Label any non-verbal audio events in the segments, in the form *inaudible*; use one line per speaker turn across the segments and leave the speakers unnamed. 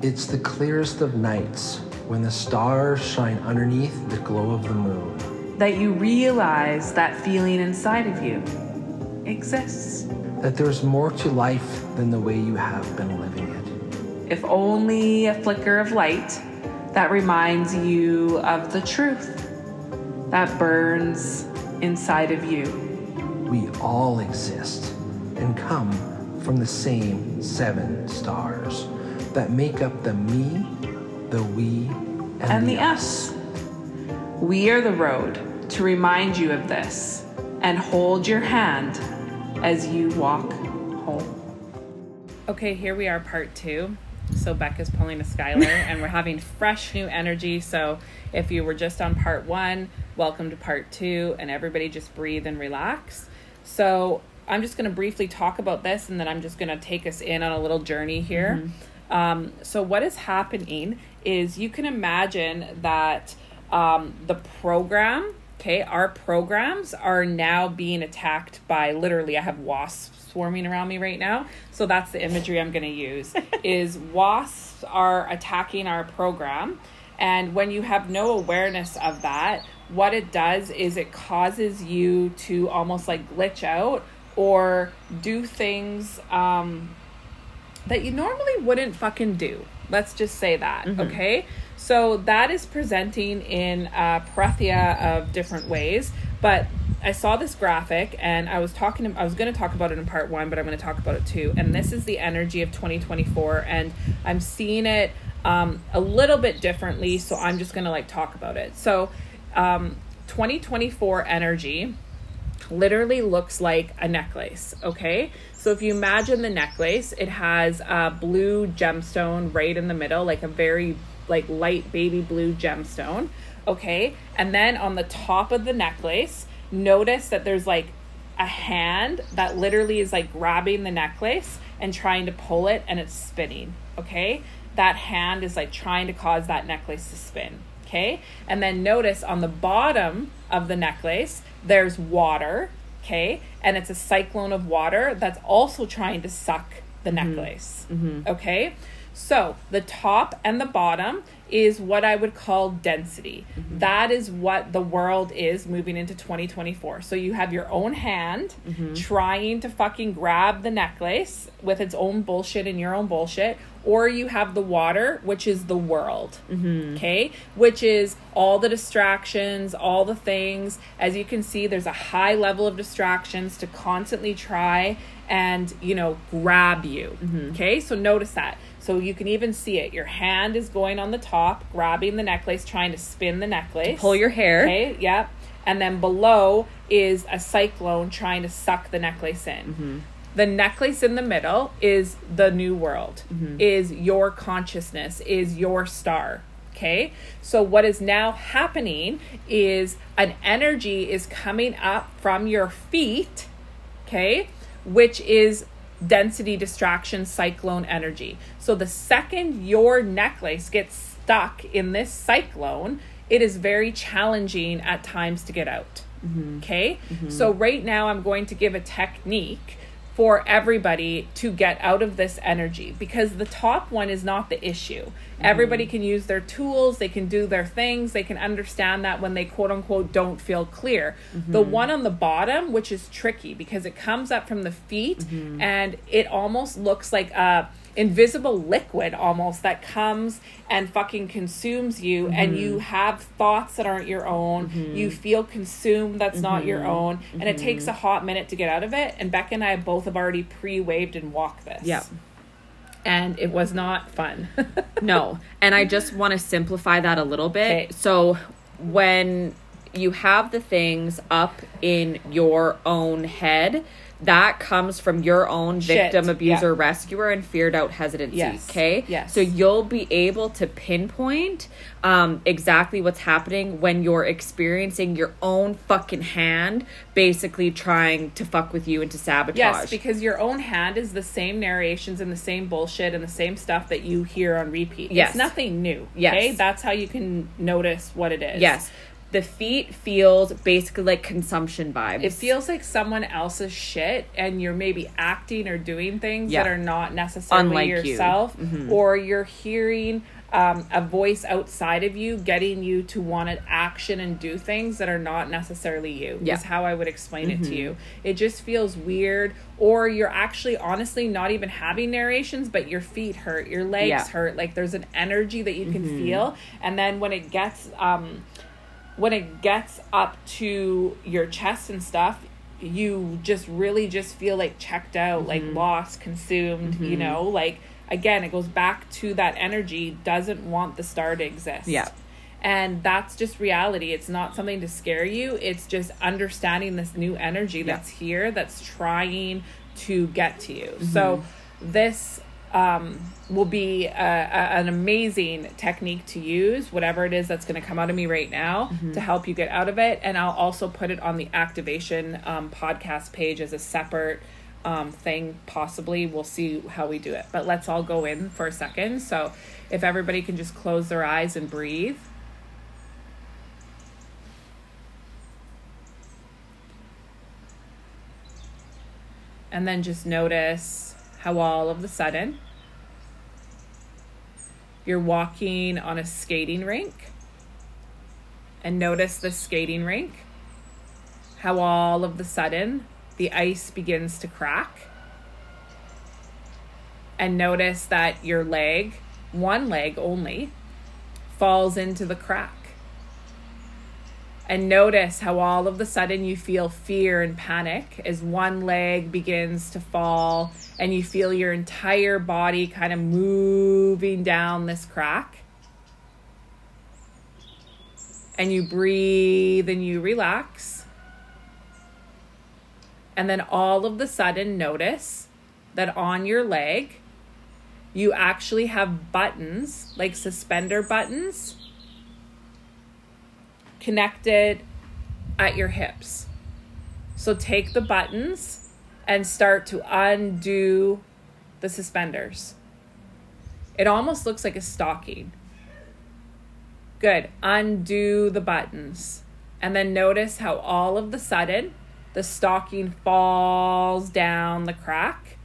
It's the clearest of nights when the stars shine underneath the glow of the moon.
That you realize that feeling inside of you exists.
That there's more to life than the way you have been living it.
If only a flicker of light that reminds you of the truth that burns inside of you.
We all exist and come from the same seven stars that make up the me, the we, and,
and the us. We are the road to remind you of this and hold your hand as you walk home.
Okay, here we are, part two. So Becca's pulling a Skylar, *laughs* and we're having fresh new energy. So if you were just on part one, welcome to part two, and everybody just breathe and relax. So I'm just going to briefly talk about this, and then I'm just going to take us in on a little journey here. Mm-hmm. Um, so what is happening is you can imagine that um, the program okay our programs are now being attacked by literally i have wasps swarming around me right now. So that's the imagery i'm going to use *laughs* is wasps are attacking our program. And when you have no awareness of that what it does is it causes you to almost like glitch out or do things um, that you normally wouldn't fucking do let's just say that mm-hmm. okay so that is presenting in a plethora of different ways. But I saw this graphic and I was talking I was going to talk about it in part 1, but I'm going to talk about it too. And this is the energy of 2024 and I'm seeing it um, a little bit differently, so I'm just going to like talk about it. So, um, 2024 energy literally looks like a necklace, okay? So if you imagine the necklace, it has a blue gemstone right in the middle, like a very like light baby blue gemstone. Okay. And then on the top of the necklace, notice that there's like a hand that literally is like grabbing the necklace and trying to pull it and it's spinning. Okay. That hand is like trying to cause that necklace to spin. Okay. And then notice on the bottom of the necklace, there's water. Okay. And it's a cyclone of water that's also trying to suck the mm-hmm. necklace. Mm-hmm. Okay. So the top and the bottom is what I would call density. Mm-hmm. That is what the world is moving into 2024. So you have your own hand mm-hmm. trying to fucking grab the necklace with its own bullshit and your own bullshit, or you have the water, which is the world. Mm-hmm. Okay? Which is all the distractions, all the things. As you can see, there's a high level of distractions to constantly try and, you know, grab you. Mm-hmm. Okay? So notice that. So you can even see it. Your hand is going on the top, grabbing the necklace, trying to spin the necklace. Pull your hair.
Okay, yep. And then below is a cyclone trying to suck the necklace in. Mm-hmm. The necklace in the middle is the new world, mm-hmm. is your consciousness, is your star. Okay. So, what is now happening is an energy is coming up from your feet, okay, which is density distraction cyclone energy. So the second your necklace gets stuck in this cyclone, it is very challenging at times to get out. Mm-hmm. Okay? Mm-hmm. So right now I'm going to give a technique for everybody to get out of this energy because the top one is not the issue. Mm-hmm. Everybody can use their tools, they can do their things, they can understand that when they quote unquote don't feel clear. Mm-hmm. The one on the bottom, which is tricky because it comes up from the feet mm-hmm. and it almost looks like a invisible liquid almost that comes and fucking consumes you mm-hmm. and you have thoughts that aren't your own mm-hmm. you feel consumed that's mm-hmm. not your mm-hmm. own and it takes mm-hmm. a hot minute to get out of it and beck and i both have already pre-waved and walked this
yeah
and it was not fun *laughs*
no and i just want to simplify that a little bit okay. so when you have the things up in your own head that comes from your own Shit. victim, abuser, yeah. rescuer, and feared out hesitancy.
Yes.
Okay.
Yes.
So you'll be able to pinpoint um, exactly what's happening when you're experiencing your own fucking hand basically trying to fuck with you and to sabotage.
Yes, because your own hand is the same narrations and the same bullshit and the same stuff that you hear on repeat.
Yes.
It's nothing new.
Yes.
Okay. That's how you can notice what it is.
Yes
the feet feels basically like consumption vibes.
It feels like someone else's shit, and you're maybe acting or doing things
Yeah.
that are not necessarily
Unlike you. Mm-hmm.
yourself, or you're hearing um, a voice outside of you getting you to want to action and do things that are not necessarily you.
Yeah.
Is how I would explain it to you. It just feels weird, or you're actually honestly not even having narrations, but your feet hurt, your legs
Yeah.
hurt. Like there's an energy that you can feel, and then when it gets um, when it gets up to your chest and stuff you just really just feel like checked out like mm-hmm. lost consumed you mm-hmm. know? Like again it goes back to that energy doesn't want the star to exist.
Yeah.
and that's just reality. It's not something to scare you. It's just understanding this new energy that's here that's trying to get to you. So mm-hmm. this um, will be a, a, an amazing technique to use, whatever it is that's going to come out of me right now to help you get out of it. And I'll also put it on the activation um, podcast page as a separate um, thing, possibly. We'll see how we do it. But let's all go in for a second. So if everybody can just close their eyes and breathe. And then just notice how all of the sudden you're walking on a skating rink. And notice the skating rink. How all of the sudden the ice begins to crack. And notice that your leg, one leg only, falls into the crack. And notice how all of the sudden you feel fear and panic as one leg begins to fall and you feel your entire body kind of moving down this crack. And you breathe and you relax. And then all of the sudden, notice that on your leg, you actually have buttons, like suspender buttons, connected at your hips. So take the buttons and start to undo the suspenders. It almost looks like a stocking. Good. Undo the buttons. And then notice how all of the sudden the stocking falls down the crack.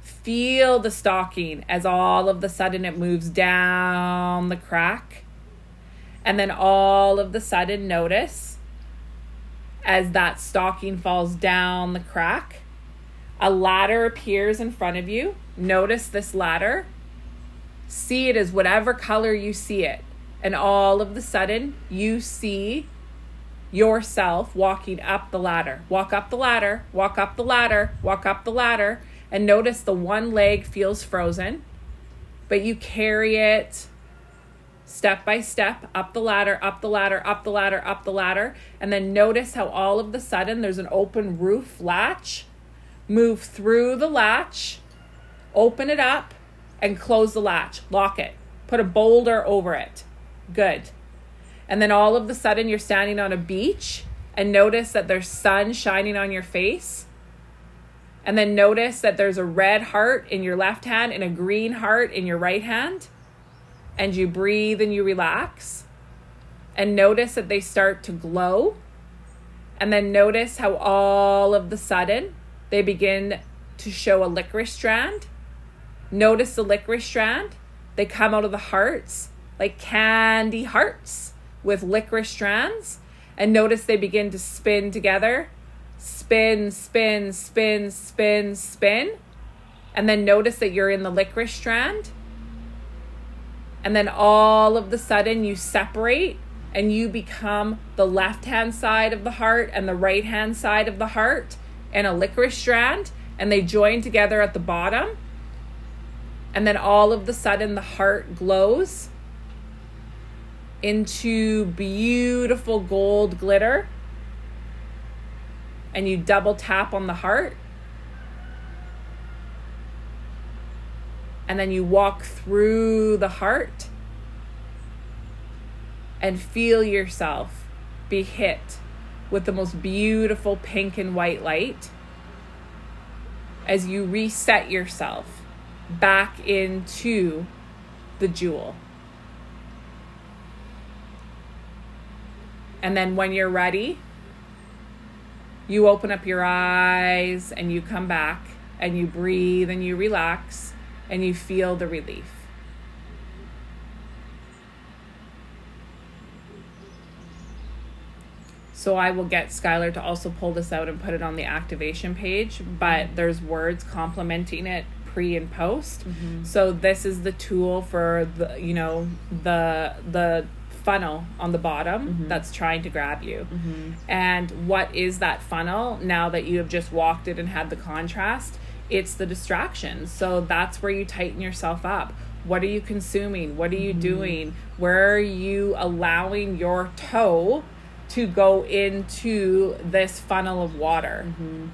Feel the stocking as all of the sudden it moves down the crack. And then all of the sudden notice as that stocking falls down the crack, a ladder appears in front of you. Notice this ladder. See it as whatever color you see it. And all of the sudden, you see yourself walking up the ladder. Walk up the ladder, walk up the ladder, walk up the ladder, and notice the one leg feels frozen, but you carry it step by step up the ladder, up the ladder, up the ladder, up the ladder, and then notice how all of the sudden there's an open roof latch. Move through the latch, open it up, and close the latch. Lock it. Put a boulder over it. Good. And then all of the sudden you're standing on a beach and notice that there's sun shining on your face. And then notice that there's a red heart in your left hand and a green heart in your right hand. And you breathe and you relax. And notice that they start to glow. And then notice how all of the sudden they begin to show a licorice strand. Notice the licorice strand. They come out of the hearts like candy hearts with licorice strands. And notice they begin to spin together. Spin, spin, spin, spin, spin. And then notice that you're in the licorice strand. And then all of the sudden you separate and you become the left hand side of the heart and the right hand side of the heart and a licorice strand. And they join together at the bottom. And then all of the sudden the heart glows into beautiful gold glitter. And you double tap on the heart. And then you walk through the heart and feel yourself be hit with the most beautiful pink and white light as you reset yourself back into the jewel. And then when you're ready, you open up your eyes and you come back and you breathe and you relax and you feel the relief. So I will get Skylar to also pull this out and put it on the activation page, but mm-hmm. there's words complementing it pre and post. Mm-hmm. So this is the tool for the you know the the funnel on the bottom mm-hmm. that's trying to grab you. And what is that funnel now that you have just walked it and had the contrast? It's the distractions. So that's where you tighten yourself up. What are you consuming? What are you mm-hmm. doing? Where are you allowing your toe to go into this funnel of water? Mm-hmm.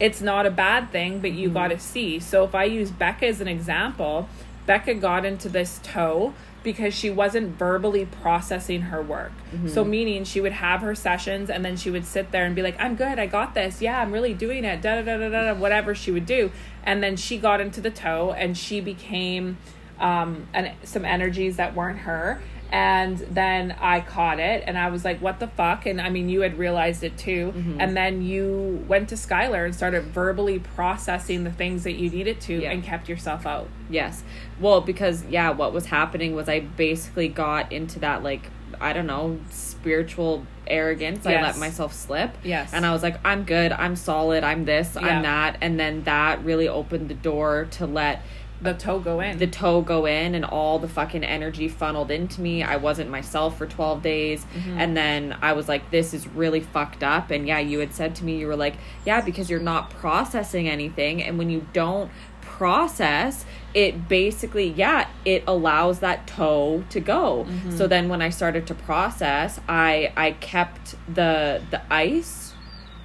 It's not a bad thing, but you mm-hmm. got to see. So if I use Becca as an example, Becca got into this toe because she wasn't verbally processing her work. So meaning she would have her sessions and then she would sit there and be like, "I'm good. I got this. Yeah, I'm really doing it." Da da da da da. da," Whatever she would do, and then she got into the toe and she became um and some energies that weren't her and then I caught it and I was like, what the fuck? And I mean, you had realized it too.
Mm-hmm.
And then you went to Skylar and started verbally processing the things that you needed to
Yeah.
and kept yourself out.
Yes. Well, because yeah, what was happening was I basically got into that like I don't know spiritual arrogance. I let myself slip.
Yes.
And I was like, I'm good. I'm solid. I'm this.
Yeah.
I'm that. And then that really opened the door to let
The toe go in.
the toe go in and all the fucking energy funneled into me. I wasn't myself for 12 days. Mm-hmm. And then I was like, this is really fucked up. And yeah, you had said to me, you were like, yeah, because you're not processing anything. And when you don't process, it basically, yeah, it allows that toe to go. Mm-hmm. So then when I started to process, I I kept the the ice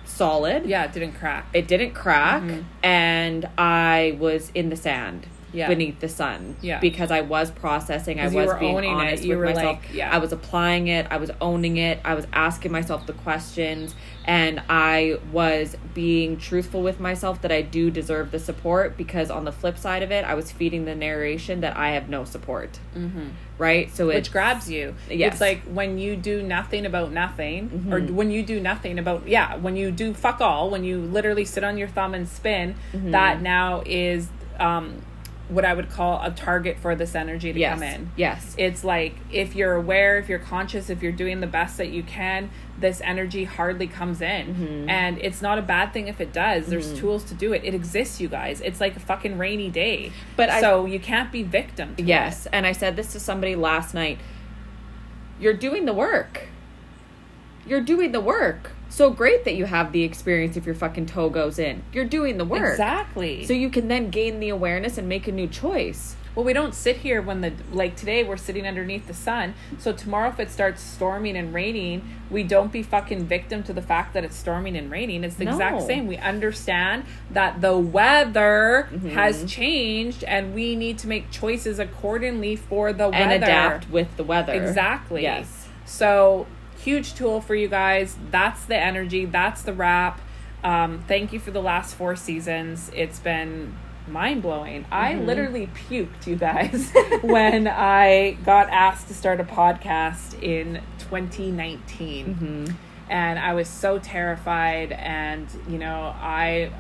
solid
yeah, it didn't crack.
it didn't crack mm-hmm. and i was in the sand
Yeah.
beneath the sun
Yeah.
because i was processing i was being
owning it.
honest
You
with
were
myself
like- yeah.
i was applying it i was owning it i was asking myself the questions and i was being truthful with myself that i do deserve the support because on the flip side of it i was feeding the narration that i have no support mm-hmm. right so
which
it
grabs you.
Yes.
It's like when you do nothing about nothing, or
Mm-hmm.
when you do nothing about, yeah, when you do fuck all, when you literally sit on your thumb and spin,
Mm-hmm.
that now is um, what I would call a target for this energy to
yes
come in.
yes
It's like if you're aware, if you're conscious, if you're doing the best that you can, this energy hardly comes in.
Mm-hmm.
And it's not a bad thing if it does. There's tools to do it. It exists, you guys. It's like a fucking rainy day.
But I-
so you can't be victim. To
Yes, and I said this to somebody last night. You're doing the work. You're doing the work. So great that you have the experience if your fucking toe goes in. You're doing the work.
Exactly.
So you can then gain the awareness and make a new choice.
Well, we don't sit here when the like today we're sitting underneath the sun. So tomorrow if it starts storming and raining, we don't be fucking victim to the fact that it's storming and raining. It's the exact same. We understand that the weather
Mm-hmm.
has changed and we need to make choices accordingly for the
And
weather.
adapt with the weather.
Exactly.
Yes.
So huge tool for you guys. That's the energy. That's the wrap. Um, thank you for the last four seasons. It's been mind blowing. I
Mm-hmm.
literally puked, you guys, *laughs* when I got asked to start a podcast in 2019.
Mm-hmm.
And I was so terrified and you know, I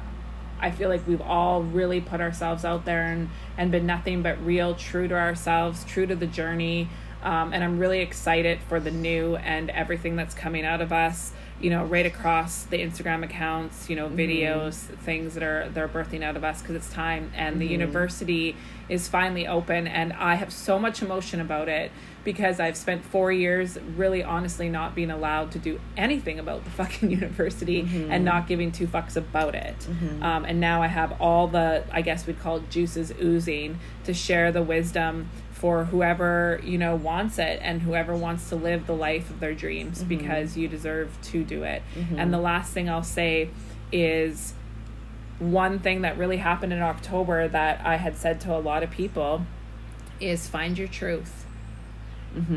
I feel like we've all really put ourselves out there and, and been nothing but real, true to ourselves, true to the journey. Um, and I'm really excited for the new and everything that's coming out of us, you know, right across the Instagram accounts, you know, videos, things that are they're birthing out of us because it's time. And the university is finally open, and I have so much emotion about it because I've spent four years really honestly not being allowed to do anything about the *laughs* fucking university and not giving two fucks about it. Um, and now I have all the, I guess we'd call it juices oozing to share the wisdom for whoever, you know, wants it and whoever wants to live the life of their dreams mm-hmm. because you deserve to do it. Mm-hmm. And the last thing I'll say is one thing that really happened in October that I had said to a lot of people is find your truth.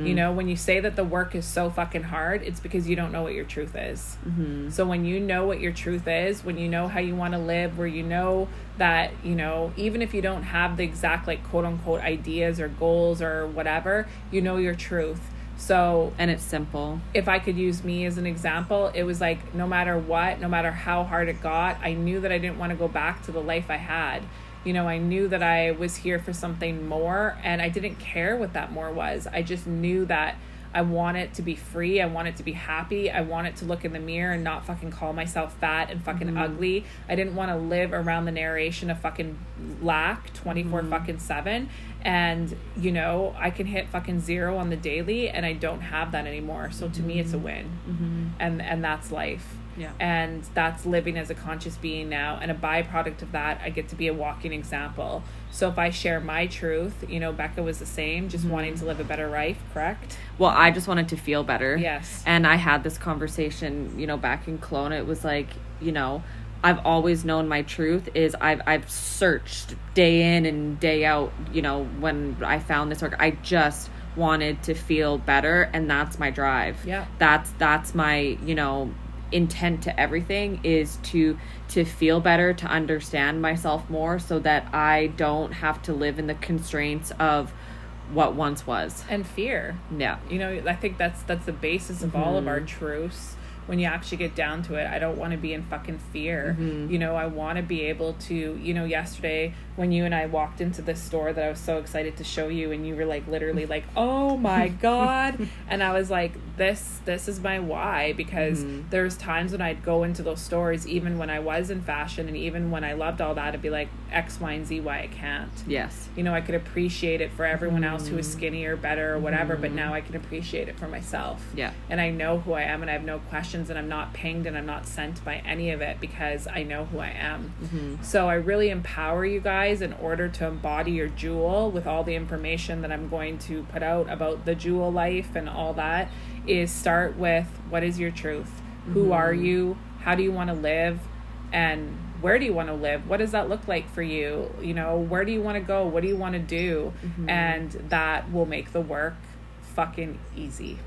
You know, when you say that the work is so fucking hard, it's because you don't know what your truth is. Mm-hmm. So when you know what your truth is, when you know how you want to live, where you know that, you know, even if you don't have the exact like quote unquote ideas or goals or whatever, you know your truth. So
And it's simple.
if I could use me as an example, it was like no matter what, no matter how hard it got, I knew that I didn't want to go back to the life I had. You know, I knew that I was here for something more and I didn't care what that more was. I just knew that I want it to be free. I want it to be happy. I want it to look in the mirror and not fucking call myself fat and fucking mm-hmm. ugly. I didn't want to live around the narration of fucking lack 24 mm-hmm. fucking 7 and you know, I can hit fucking zero on the daily and I don't have that anymore. So to me it's a mm-hmm. win. And and that's life.
Yeah.
And that's living as a conscious being now. And a byproduct of that, I get to be a walking example. So if I share my truth, you know, Becca was the same, just mm-hmm. wanting to live a better life, correct?
Well, I just wanted to feel better.
Yes.
And I had this conversation, you know, back in Kelowna. It was like, you know, I've always known my truth is I've I've searched day in and day out, you know, when I found this work. I just wanted to feel better and that's my drive.
Yeah.
That's that's my, you know, intent to everything is to to feel better, to understand myself more so that I don't have to live in the constraints of what once was.
And fear.
Yeah.
You know, I think that's that's the basis of all of our mm-hmm. truths. When you actually get down to it, I don't want to be in fucking fear. Mm-hmm. You know, I want to be able to, you know, yesterday when you and I walked into this store that I was so excited to show you and you were like literally like, *laughs* "Oh my god." and I was like, "This this is my why" because mm-hmm. there's times when I'd go into those stores even when I was in fashion and even when I loved all that, I'd be like X, Y, and Z why I can't
Yes.
you know, I could appreciate it for everyone else who is mm-hmm. skinny or better or whatever, but now I can appreciate it for myself.
Yeah.
And I know who I am and I have no questions and I'm not pinged and I'm not sent by any of it because I know who I am. Mm-hmm. So I really empower you guys in order to embody your jewel with all the information that I'm going to put out about the jewel life and all that is start with what is your truth? Who mm-hmm. are you? How do you want to live? and where do you want to live? What does that look like for you? You know where do you want to go? What do you want to do mm-hmm. and that will make the work fucking easy